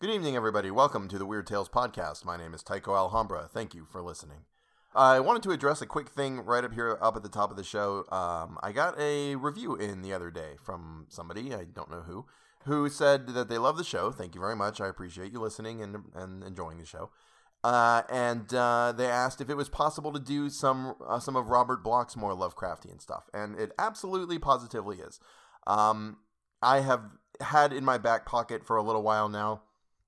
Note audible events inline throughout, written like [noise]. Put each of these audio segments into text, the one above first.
Good evening, everybody. Welcome to the Weird Tales podcast. My name is Tycho Alhambra. Thank you for listening. I wanted to address a quick thing right up here, up at the top of the show. Um, I got a review in the other day from somebody, I don't know who, who said that they love the show. Thank you very much. I appreciate you listening and, and enjoying the show. Uh, and uh, they asked if it was possible to do some uh, some of Robert Bloch's more Lovecraftian stuff, and it absolutely positively is. Um, I have had in my back pocket for a little while now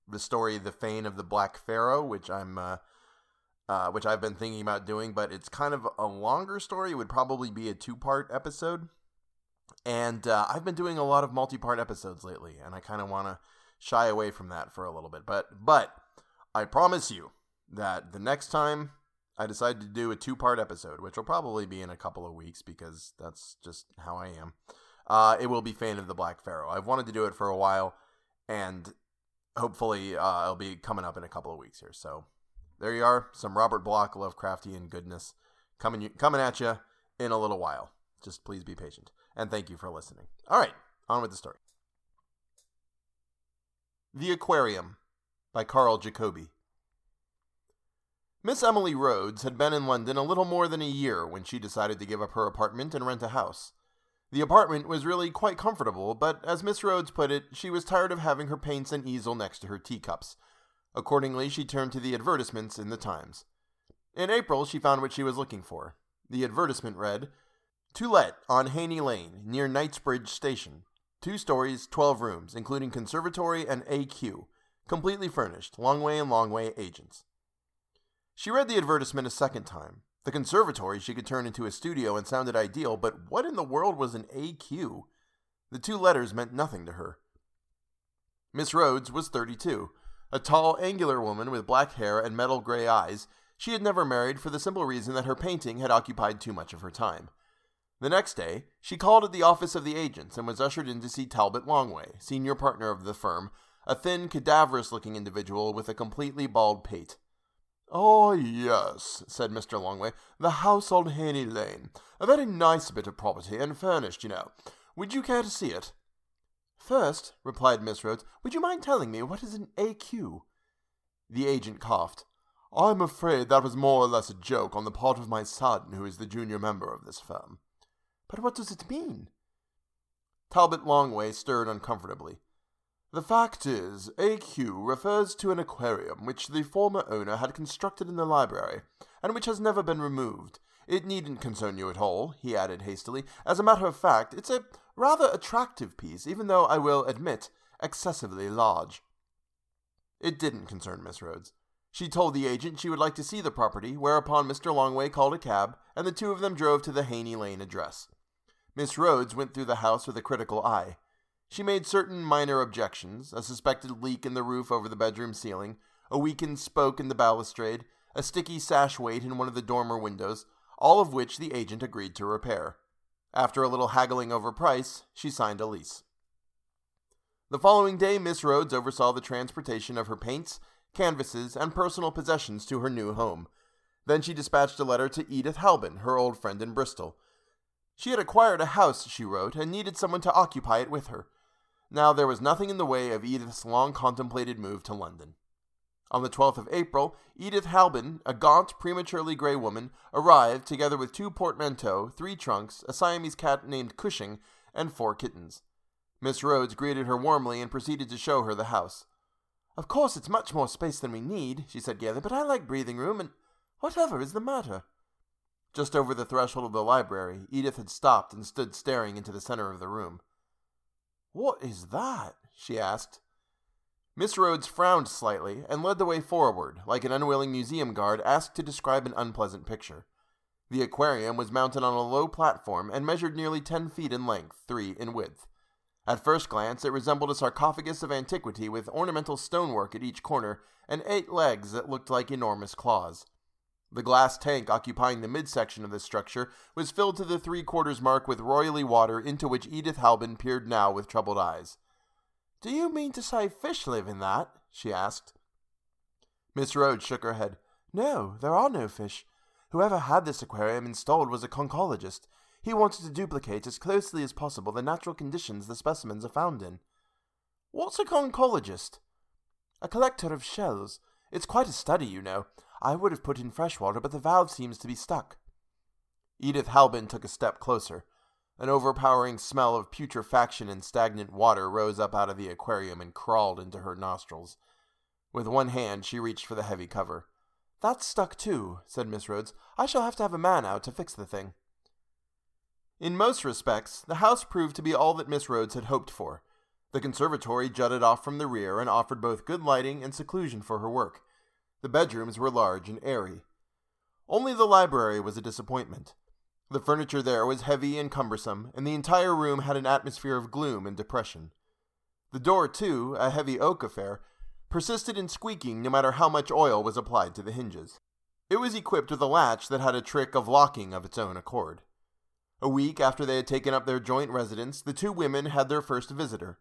the story "The Fane of the Black Pharaoh," which I'm uh, uh, which I've been thinking about doing, but it's kind of a longer story. It would probably be a two part episode, and uh, I've been doing a lot of multi part episodes lately, and I kind of want to shy away from that for a little bit. But but I promise you that the next time I decide to do a two part episode, which will probably be in a couple of weeks because that's just how I am, uh, it will be Fane of the Black Pharaoh. I've wanted to do it for a while, and hopefully uh, it'll be coming up in a couple of weeks here. So there you are, some Robert Bloch Lovecraftian goodness coming coming at you in a little while. Just please be patient, and thank you for listening. All right, on with the story. The Aquarium by Carl Jacobi. Miss Emily Rhodes had been in London a little more than a year when she decided to give up her apartment and rent a house. The apartment was really quite comfortable, but as Miss Rhodes put it, she was tired of having her paints and easel next to her teacups. Accordingly, she turned to the advertisements in the Times. In April, she found what she was looking for. The advertisement read, To let on Haney Lane, near Knightsbridge Station. Two stories, 12 rooms, including conservatory and AQ. Completely furnished. Longway and Longway agents. She read the advertisement a second time. The conservatory she could turn into a studio and sounded ideal, but what in the world was an AQ? The two letters meant nothing to her. Miss Rhodes was 32. A tall, angular woman with black hair and metal gray eyes, she had never married for the simple reason that her painting had occupied too much of her time. The next day, she called at the office of the agents and was ushered in to see Talbot Longway, senior partner of the firm, a thin, cadaverous looking individual with a completely bald pate. Oh, yes, said Mr. Longway, the house on Haney Lane. A very nice bit of property, and furnished, you know. Would you care to see it? First, replied Miss Rhodes, would you mind telling me what is an AQ? The agent coughed. I'm afraid that was more or less a joke on the part of my son, who is the junior member of this firm. But what does it mean? Talbot Longway stirred uncomfortably. The fact is, AQ refers to an aquarium which the former owner had constructed in the library, and which has never been removed. It needn't concern you at all, he added hastily. As a matter of fact, it's a rather attractive piece, even though I will admit, excessively large. It didn't concern Miss Rhodes. She told the agent she would like to see the property, whereupon Mr. Longway called a cab, and the two of them drove to the Haney Lane address. Miss Rhodes went through the house with a critical eye. She made certain minor objections a suspected leak in the roof over the bedroom ceiling, a weakened spoke in the balustrade, a sticky sash weight in one of the dormer windows, all of which the agent agreed to repair. After a little haggling over price, she signed a lease. The following day, Miss Rhodes oversaw the transportation of her paints, canvases, and personal possessions to her new home. Then she dispatched a letter to Edith Halbin, her old friend in Bristol. She had acquired a house, she wrote, and needed someone to occupy it with her. Now, there was nothing in the way of Edith's long contemplated move to London. On the 12th of April, Edith Halbin, a gaunt, prematurely gray woman, arrived together with two portmanteaux, three trunks, a Siamese cat named Cushing, and four kittens. Miss Rhodes greeted her warmly and proceeded to show her the house. Of course, it's much more space than we need, she said gaily, but I like breathing room, and whatever is the matter? Just over the threshold of the library, Edith had stopped and stood staring into the center of the room. What is that? she asked. Miss Rhodes frowned slightly and led the way forward, like an unwilling museum guard asked to describe an unpleasant picture. The aquarium was mounted on a low platform and measured nearly ten feet in length, three in width. At first glance, it resembled a sarcophagus of antiquity with ornamental stonework at each corner and eight legs that looked like enormous claws. The glass tank occupying the midsection of this structure was filled to the three quarters mark with roily water into which Edith Halbin peered now with troubled eyes. Do you mean to say fish live in that? she asked. Miss Rhodes shook her head. No, there are no fish. Whoever had this aquarium installed was a conchologist. He wanted to duplicate as closely as possible the natural conditions the specimens are found in. What's a conchologist? A collector of shells. It's quite a study, you know. I would have put in fresh water, but the valve seems to be stuck. Edith Halbin took a step closer. An overpowering smell of putrefaction and stagnant water rose up out of the aquarium and crawled into her nostrils. With one hand, she reached for the heavy cover. That's stuck too, said Miss Rhodes. I shall have to have a man out to fix the thing. In most respects, the house proved to be all that Miss Rhodes had hoped for. The conservatory jutted off from the rear and offered both good lighting and seclusion for her work. The bedrooms were large and airy. Only the library was a disappointment. The furniture there was heavy and cumbersome, and the entire room had an atmosphere of gloom and depression. The door, too, a heavy oak affair, persisted in squeaking no matter how much oil was applied to the hinges. It was equipped with a latch that had a trick of locking of its own accord. A week after they had taken up their joint residence, the two women had their first visitor.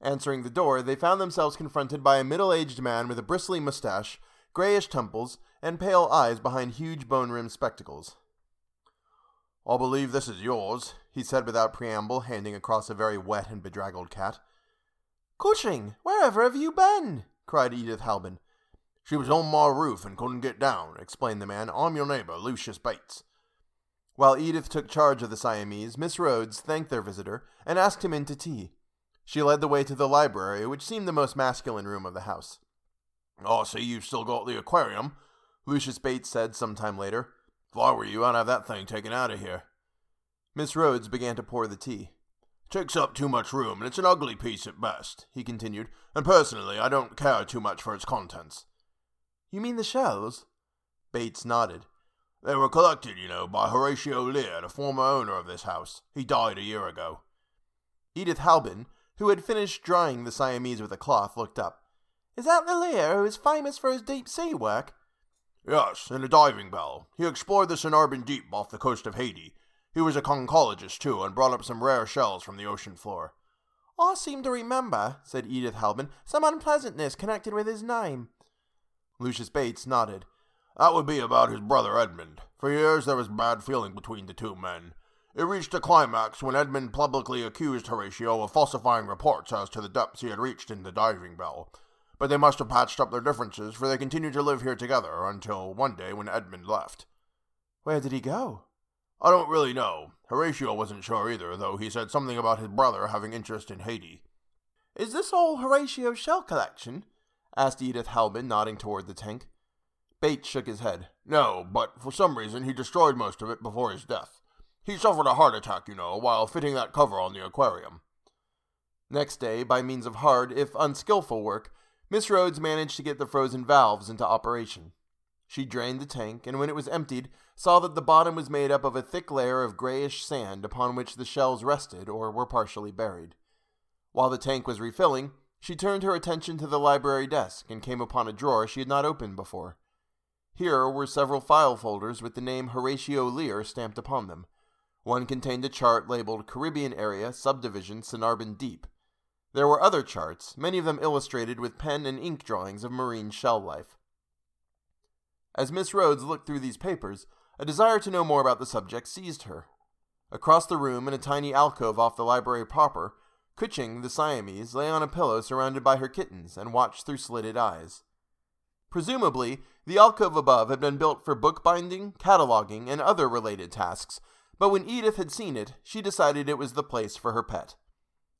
Answering the door, they found themselves confronted by a middle aged man with a bristly mustache, grayish temples, and pale eyes behind huge bone rimmed spectacles. I believe this is yours, he said without preamble, handing across a very wet and bedraggled cat. Cushing, wherever have you been? cried Edith Halbin. She was on my roof and couldn't get down, explained the man. I'm your neighbor, Lucius Bates. While Edith took charge of the Siamese, Miss Rhodes thanked their visitor and asked him in to tea. She led the way to the library, which seemed the most masculine room of the house. Oh, I see you've still got the aquarium, Lucius Bates said some time later. If I were you, I'd have that thing taken out of here. Miss Rhodes began to pour the tea. Takes up too much room, and it's an ugly piece at best, he continued, and personally, I don't care too much for its contents. You mean the shells? Bates nodded. They were collected, you know, by Horatio Lear, the former owner of this house. He died a year ago. Edith Halbin, who had finished drying the Siamese with a cloth, looked up. Is that the Lear who is famous for his deep sea work? Yes, in a diving bell. He explored the Sonarbin Deep off the coast of Haiti. He was a conchologist, too, and brought up some rare shells from the ocean floor. I seem to remember, said Edith Halbin, some unpleasantness connected with his name. Lucius Bates nodded. That would be about his brother Edmund. For years there was bad feeling between the two men. It reached a climax when Edmund publicly accused Horatio of falsifying reports as to the depths he had reached in the diving bell but they must have patched up their differences, for they continued to live here together until one day when Edmund left. Where did he go? I don't really know. Horatio wasn't sure either, though he said something about his brother having interest in Haiti. Is this all Horatio's shell collection? asked Edith Halbin, nodding toward the tank. Bates shook his head. No, but for some reason he destroyed most of it before his death. He suffered a heart attack, you know, while fitting that cover on the aquarium. Next day, by means of hard, if unskilful work, Miss Rhodes managed to get the frozen valves into operation. She drained the tank, and when it was emptied, saw that the bottom was made up of a thick layer of grayish sand upon which the shells rested or were partially buried. While the tank was refilling, she turned her attention to the library desk and came upon a drawer she had not opened before. Here were several file folders with the name Horatio Lear stamped upon them. One contained a chart labeled Caribbean Area Subdivision Sonarbin Deep, there were other charts, many of them illustrated with pen and ink drawings of marine shell life. As Miss Rhodes looked through these papers, a desire to know more about the subject seized her. Across the room, in a tiny alcove off the library proper, Cushing, the Siamese, lay on a pillow surrounded by her kittens and watched through slitted eyes. Presumably, the alcove above had been built for bookbinding, cataloging, and other related tasks, but when Edith had seen it, she decided it was the place for her pet.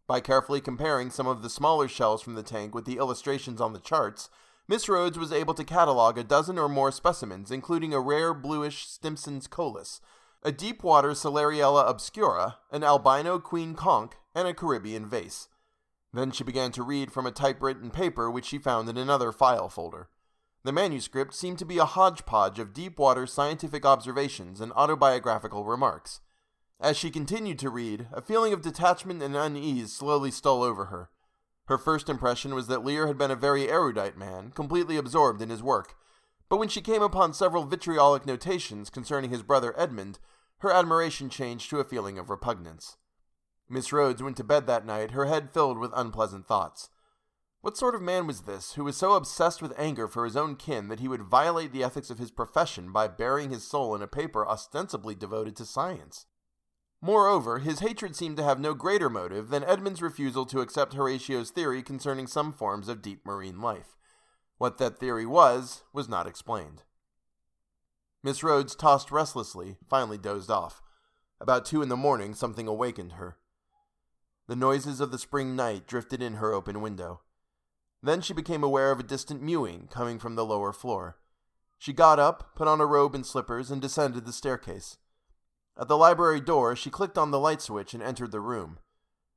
By carefully comparing some of the smaller shells from the tank with the illustrations on the charts, Miss Rhodes was able to catalog a dozen or more specimens, including a rare bluish Stimpson's colus, a deep water Celeriella obscura, an albino queen conch, and a Caribbean vase. Then she began to read from a typewritten paper which she found in another file folder. The manuscript seemed to be a hodgepodge of deep water scientific observations and autobiographical remarks. As she continued to read, a feeling of detachment and unease slowly stole over her. Her first impression was that Lear had been a very erudite man, completely absorbed in his work. But when she came upon several vitriolic notations concerning his brother Edmund, her admiration changed to a feeling of repugnance. Miss Rhodes went to bed that night, her head filled with unpleasant thoughts. What sort of man was this who was so obsessed with anger for his own kin that he would violate the ethics of his profession by burying his soul in a paper ostensibly devoted to science? Moreover, his hatred seemed to have no greater motive than Edmund's refusal to accept Horatio's theory concerning some forms of deep marine life. What that theory was, was not explained. Miss Rhodes tossed restlessly, finally dozed off. About two in the morning, something awakened her. The noises of the spring night drifted in her open window. Then she became aware of a distant mewing coming from the lower floor. She got up, put on a robe and slippers, and descended the staircase. At the library door, she clicked on the light switch and entered the room.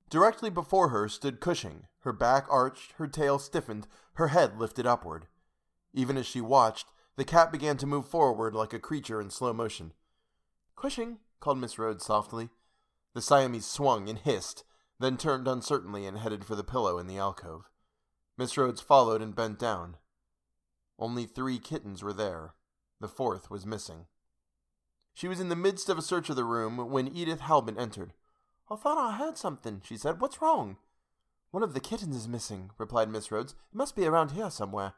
Directly before her stood Cushing, her back arched, her tail stiffened, her head lifted upward. Even as she watched, the cat began to move forward like a creature in slow motion. Cushing, called Miss Rhodes softly. The Siamese swung and hissed, then turned uncertainly and headed for the pillow in the alcove. Miss Rhodes followed and bent down. Only three kittens were there. The fourth was missing. She was in the midst of a search of the room when Edith Halbin entered. I thought I heard something, she said. What's wrong? One of the kittens is missing, replied Miss Rhodes. It must be around here somewhere.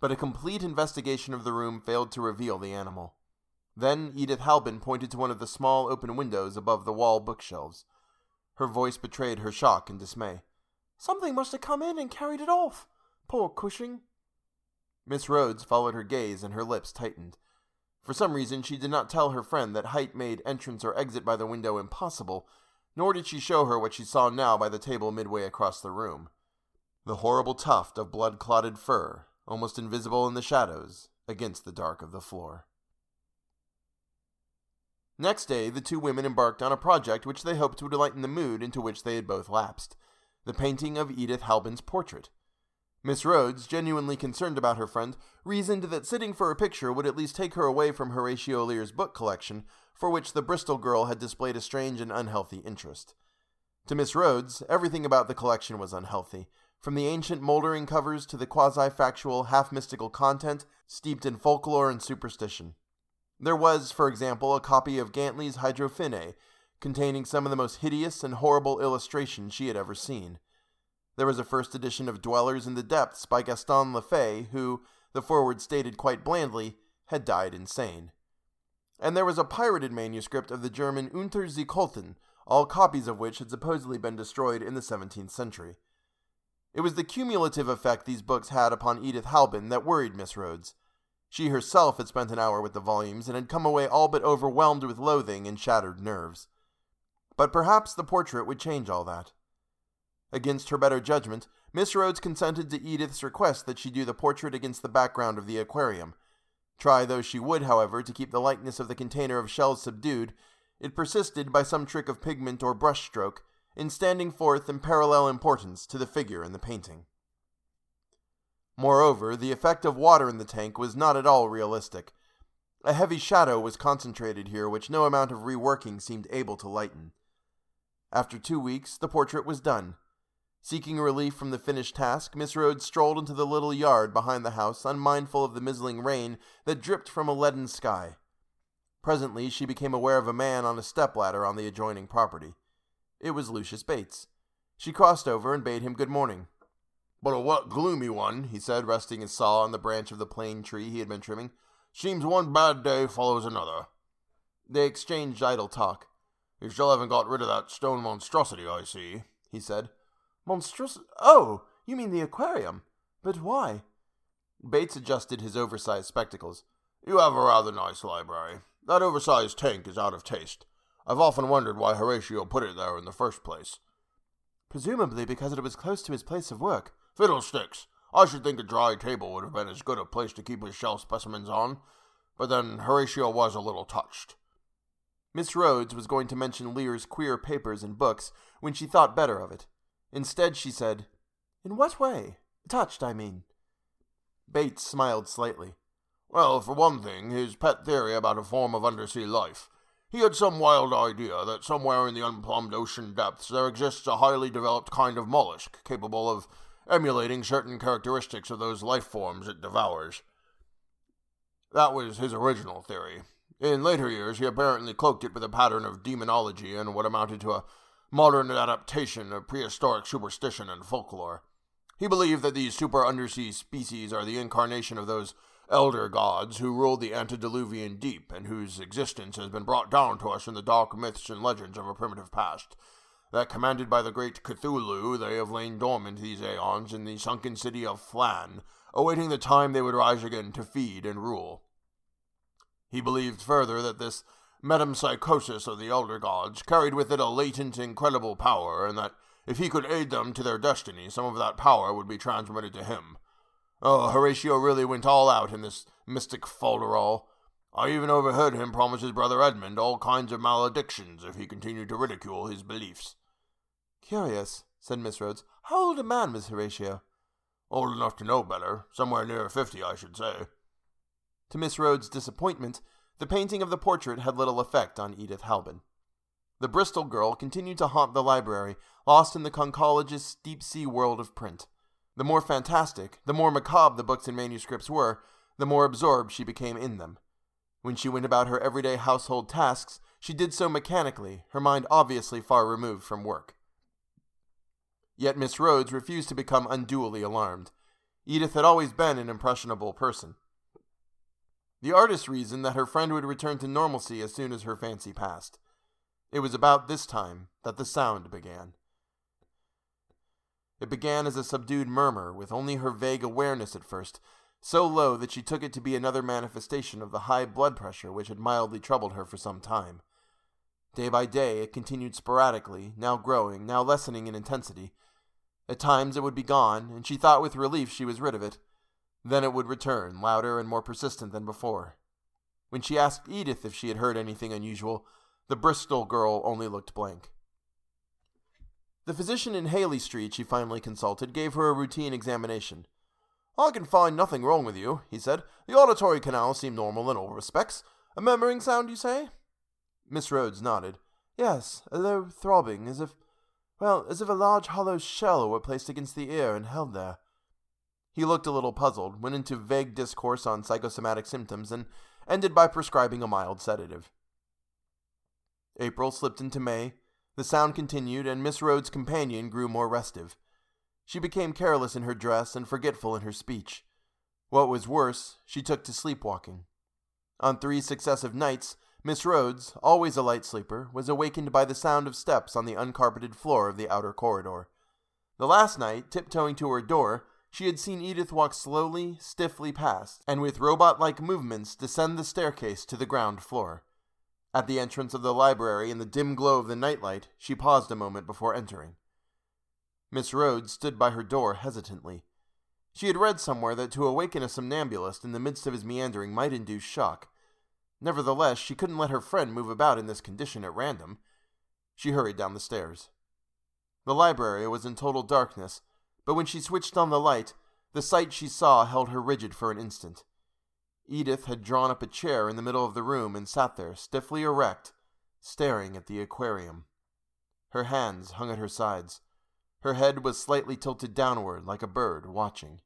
But a complete investigation of the room failed to reveal the animal. Then Edith Halbin pointed to one of the small open windows above the wall bookshelves. Her voice betrayed her shock and dismay. Something must have come in and carried it off. Poor Cushing. Miss Rhodes followed her gaze and her lips tightened. For some reason, she did not tell her friend that height made entrance or exit by the window impossible, nor did she show her what she saw now by the table midway across the room. The horrible tuft of blood clotted fur, almost invisible in the shadows, against the dark of the floor. Next day, the two women embarked on a project which they hoped would lighten the mood into which they had both lapsed the painting of Edith Halbin's portrait. Miss Rhodes, genuinely concerned about her friend, reasoned that sitting for a picture would at least take her away from Horatio Lear's book collection, for which the Bristol girl had displayed a strange and unhealthy interest. To Miss Rhodes, everything about the collection was unhealthy, from the ancient moldering covers to the quasi factual, half mystical content steeped in folklore and superstition. There was, for example, a copy of Gantley's Hydrophinae, containing some of the most hideous and horrible illustrations she had ever seen. There was a first edition of Dwellers in the Depths by Gaston Lefay, who, the foreword stated quite blandly, had died insane. And there was a pirated manuscript of the German Unter-Zee Kulten, all copies of which had supposedly been destroyed in the 17th century. It was the cumulative effect these books had upon Edith Halbin that worried Miss Rhodes. She herself had spent an hour with the volumes and had come away all but overwhelmed with loathing and shattered nerves. But perhaps the portrait would change all that. Against her better judgment, Miss Rhodes consented to Edith's request that she do the portrait against the background of the aquarium. Try though she would, however, to keep the likeness of the container of shells subdued, it persisted by some trick of pigment or brushstroke in standing forth in parallel importance to the figure in the painting. Moreover, the effect of water in the tank was not at all realistic. A heavy shadow was concentrated here which no amount of reworking seemed able to lighten. After two weeks, the portrait was done. Seeking relief from the finished task, Miss Rhodes strolled into the little yard behind the house, unmindful of the mizzling rain that dripped from a leaden sky. Presently, she became aware of a man on a stepladder on the adjoining property. It was Lucius Bates. She crossed over and bade him good morning. But a wet, gloomy one, he said, resting his saw on the branch of the plane tree he had been trimming. Seems one bad day follows another. They exchanged idle talk. You still haven't got rid of that stone monstrosity, I see, he said. Monstrosity? Oh, you mean the aquarium. But why? Bates adjusted his oversized spectacles. You have a rather nice library. That oversized tank is out of taste. I've often wondered why Horatio put it there in the first place. Presumably because it was close to his place of work. Fiddlesticks! I should think a dry table would have been as good a place to keep his shell specimens on. But then Horatio was a little touched. Miss Rhodes was going to mention Lear's queer papers and books when she thought better of it. Instead, she said, In what way? Touched, I mean. Bates smiled slightly. Well, for one thing, his pet theory about a form of undersea life. He had some wild idea that somewhere in the unplumbed ocean depths there exists a highly developed kind of mollusk capable of emulating certain characteristics of those life forms it devours. That was his original theory. In later years, he apparently cloaked it with a pattern of demonology and what amounted to a modern adaptation of prehistoric superstition and folklore. He believed that these super undersea species are the incarnation of those elder gods who ruled the antediluvian deep and whose existence has been brought down to us in the dark myths and legends of a primitive past that commanded by the great Cthulhu, they have lain dormant these aeons in the sunken city of Flan, awaiting the time they would rise again to feed and rule. He believed further that this metempsychosis of the elder gods carried with it a latent, incredible power, and that if he could aid them to their destiny, some of that power would be transmitted to him. Oh, Horatio really went all out in this mystic folderol. I even overheard him promise his brother Edmund all kinds of maledictions if he continued to ridicule his beliefs. Curious, said Miss Rhodes. How old a man was Horatio? Old enough to know better. Somewhere near fifty, I should say. To Miss Rhodes' disappointment, the painting of the portrait had little effect on Edith Halbin. The Bristol girl continued to haunt the library, lost in the conchologist's deep sea world of print. The more fantastic, the more macabre the books and manuscripts were, the more absorbed she became in them. When she went about her everyday household tasks, she did so mechanically, her mind obviously far removed from work. Yet Miss Rhodes refused to become unduly alarmed. Edith had always been an impressionable person. The artist reasoned that her friend would return to normalcy as soon as her fancy passed. It was about this time that the sound began. It began as a subdued murmur, with only her vague awareness at first, so low that she took it to be another manifestation of the high blood pressure which had mildly troubled her for some time. Day by day it continued sporadically, now growing, now lessening in intensity. At times it would be gone, and she thought with relief she was rid of it. Then it would return, louder and more persistent than before. When she asked Edith if she had heard anything unusual, the Bristol girl only looked blank. The physician in Harley Street she finally consulted gave her a routine examination. I can find nothing wrong with you, he said. The auditory canals seem normal in all respects. A murmuring sound, you say? Miss Rhodes nodded. Yes, a low throbbing, as if, well, as if a large hollow shell were placed against the ear and held there. He looked a little puzzled, went into vague discourse on psychosomatic symptoms, and ended by prescribing a mild sedative. April slipped into May. The sound continued, and Miss Rhodes' companion grew more restive. She became careless in her dress and forgetful in her speech. What was worse, she took to sleepwalking. On three successive nights, Miss Rhodes, always a light sleeper, was awakened by the sound of steps on the uncarpeted floor of the outer corridor. The last night, tiptoeing to her door, she had seen Edith walk slowly, stiffly past, and with robot like movements descend the staircase to the ground floor. At the entrance of the library, in the dim glow of the nightlight, she paused a moment before entering. Miss Rhodes stood by her door hesitantly. She had read somewhere that to awaken a somnambulist in the midst of his meandering might induce shock. Nevertheless, she couldn't let her friend move about in this condition at random. She hurried down the stairs. The library was in total darkness, but when she switched on the light, the sight she saw held her rigid for an instant. Edith had drawn up a chair in the middle of the room and sat there, stiffly erect, staring at the aquarium. Her hands hung at her sides. Her head was slightly tilted downward like a bird watching.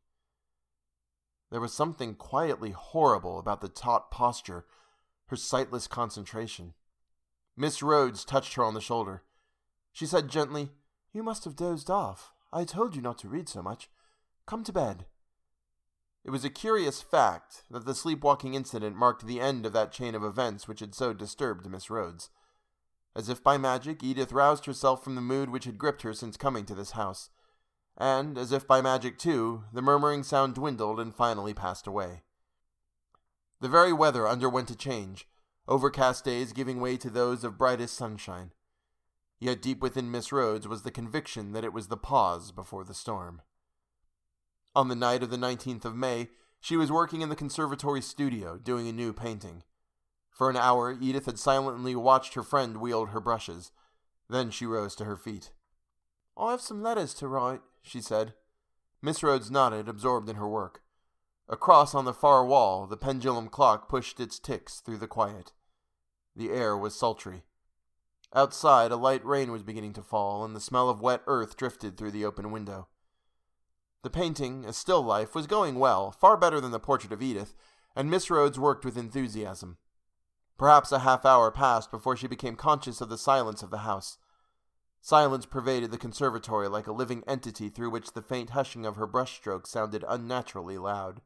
There was something quietly horrible about the taut posture, her sightless concentration. Miss Rhodes touched her on the shoulder. She said gently, You must have dozed off. I told you not to read so much. Come to bed. It was a curious fact that the sleepwalking incident marked the end of that chain of events which had so disturbed Miss Rhodes. As if by magic, Edith roused herself from the mood which had gripped her since coming to this house. And, as if by magic too, the murmuring sound dwindled and finally passed away. The very weather underwent a change, overcast days giving way to those of brightest sunshine. Yet deep within Miss Rhodes was the conviction that it was the pause before the storm. On the night of the 19th of May, she was working in the conservatory studio doing a new painting. For an hour, Edith had silently watched her friend wield her brushes. Then she rose to her feet. I have some letters to write, she said. Miss Rhodes nodded, absorbed in her work. Across on the far wall, the pendulum clock pushed its ticks through the quiet. The air was sultry. Outside, a light rain was beginning to fall, and the smell of wet earth drifted through the open window. The painting, a still life, was going well, far better than the portrait of Edith, and Miss Rhodes worked with enthusiasm. Perhaps a half hour passed before she became conscious of the silence of the house. Silence pervaded the conservatory like a living entity through which the faint hushing of her brushstrokes sounded unnaturally loud.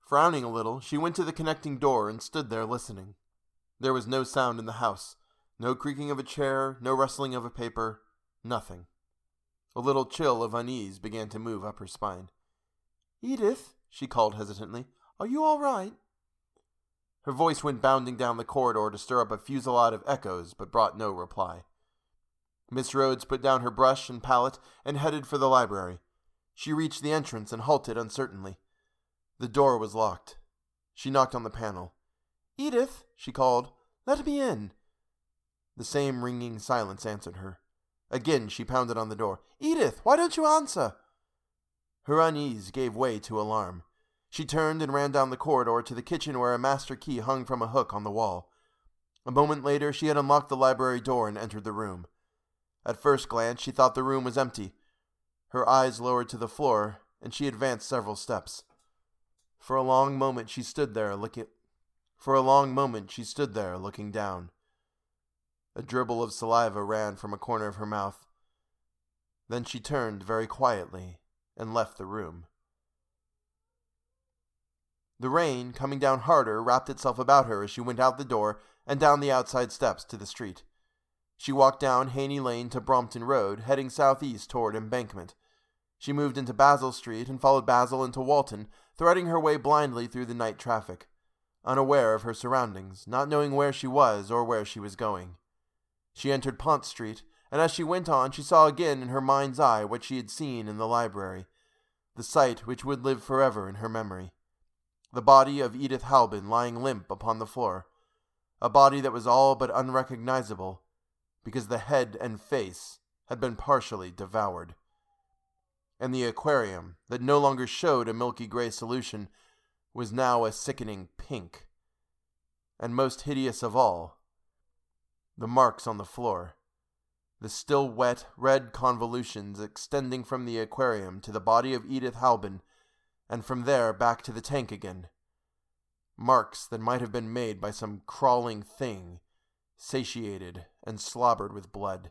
Frowning a little, she went to the connecting door and stood there listening. There was no sound in the house, no creaking of a chair, no rustling of a paper, nothing. A little chill of unease began to move up her spine. Edith, she called hesitantly, are you all right? Her voice went bounding down the corridor to stir up a fusillade of echoes, but brought no reply. Miss Rhodes put down her brush and palette and headed for the library. She reached the entrance and halted uncertainly. The door was locked. She knocked on the panel. Edith, she called, let me in. The same ringing silence answered her. Again she pounded on the door. Edith, why don't you answer? Her unease gave way to alarm. She turned and ran down the corridor to the kitchen where a master key hung from a hook on the wall. A moment later, she had unlocked the library door and entered the room. At first glance, she thought the room was empty. Her eyes lowered to the floor, and she advanced several steps. For a long moment she stood there looking for a long moment she stood there looking down. A dribble of saliva ran from a corner of her mouth. Then she turned very quietly and left the room. The rain, coming down harder, wrapped itself about her as she went out the door and down the outside steps to the street. She walked down Haney Lane to Brompton Road, heading southeast toward Embankment. She moved into Basil Street and followed Basil into Walton, threading her way blindly through the night traffic, unaware of her surroundings, not knowing where she was or where she was going. She entered Pont Street, and as she went on, she saw again in her mind's eye what she had seen in the library, the sight which would live forever in her memory. The body of Edith Halbin lying limp upon the floor, a body that was all but unrecognizable, because the head and face had been partially devoured. And the aquarium, that no longer showed a milky gray solution, was now a sickening pink. And most hideous of all, the marks on the floor, the still wet red convolutions extending from the aquarium to the body of Edith Halbin, and from there back to the tank again. Marks that might have been made by some crawling thing satiated and slobbered with blood.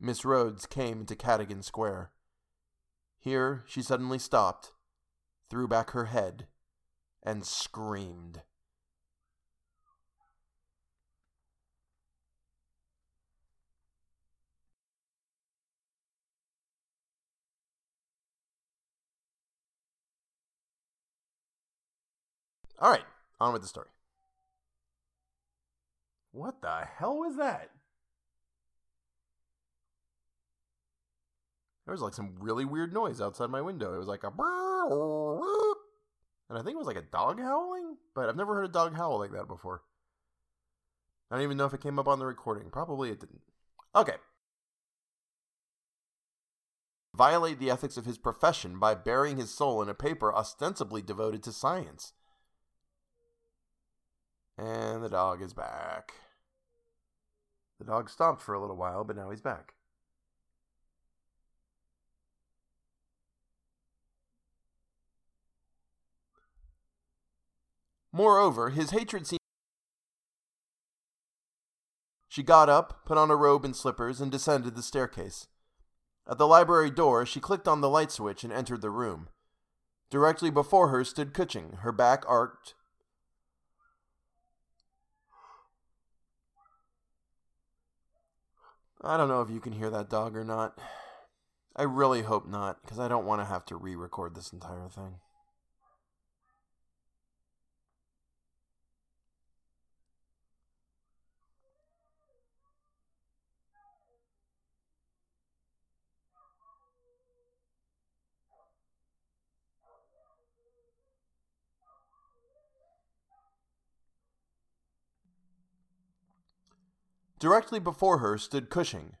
Miss Rhodes came into Cadogan Square. Here she suddenly stopped, threw back her head, and screamed. All right, on with the story. What the hell was that? There was like some really weird noise outside my window. It was like a [laughs] and I think it was like a dog howling, but I've never heard a dog howl like that before. I don't even know if it came up on the recording. Probably it didn't. Okay. Violate the ethics of his profession by burying his soul in a paper ostensibly devoted to science. And the dog is back. The dog stopped for a little while, but now he's back. Moreover, his hatred seemed. She got up, put on a robe and slippers, and descended the staircase. At the library door, she clicked on the light switch and entered the room. Directly before her stood Cushing, her back arched. I don't know if you can hear that dog or not. I really hope not, because I don't want to have to re record this entire thing. Directly before her stood Cushing,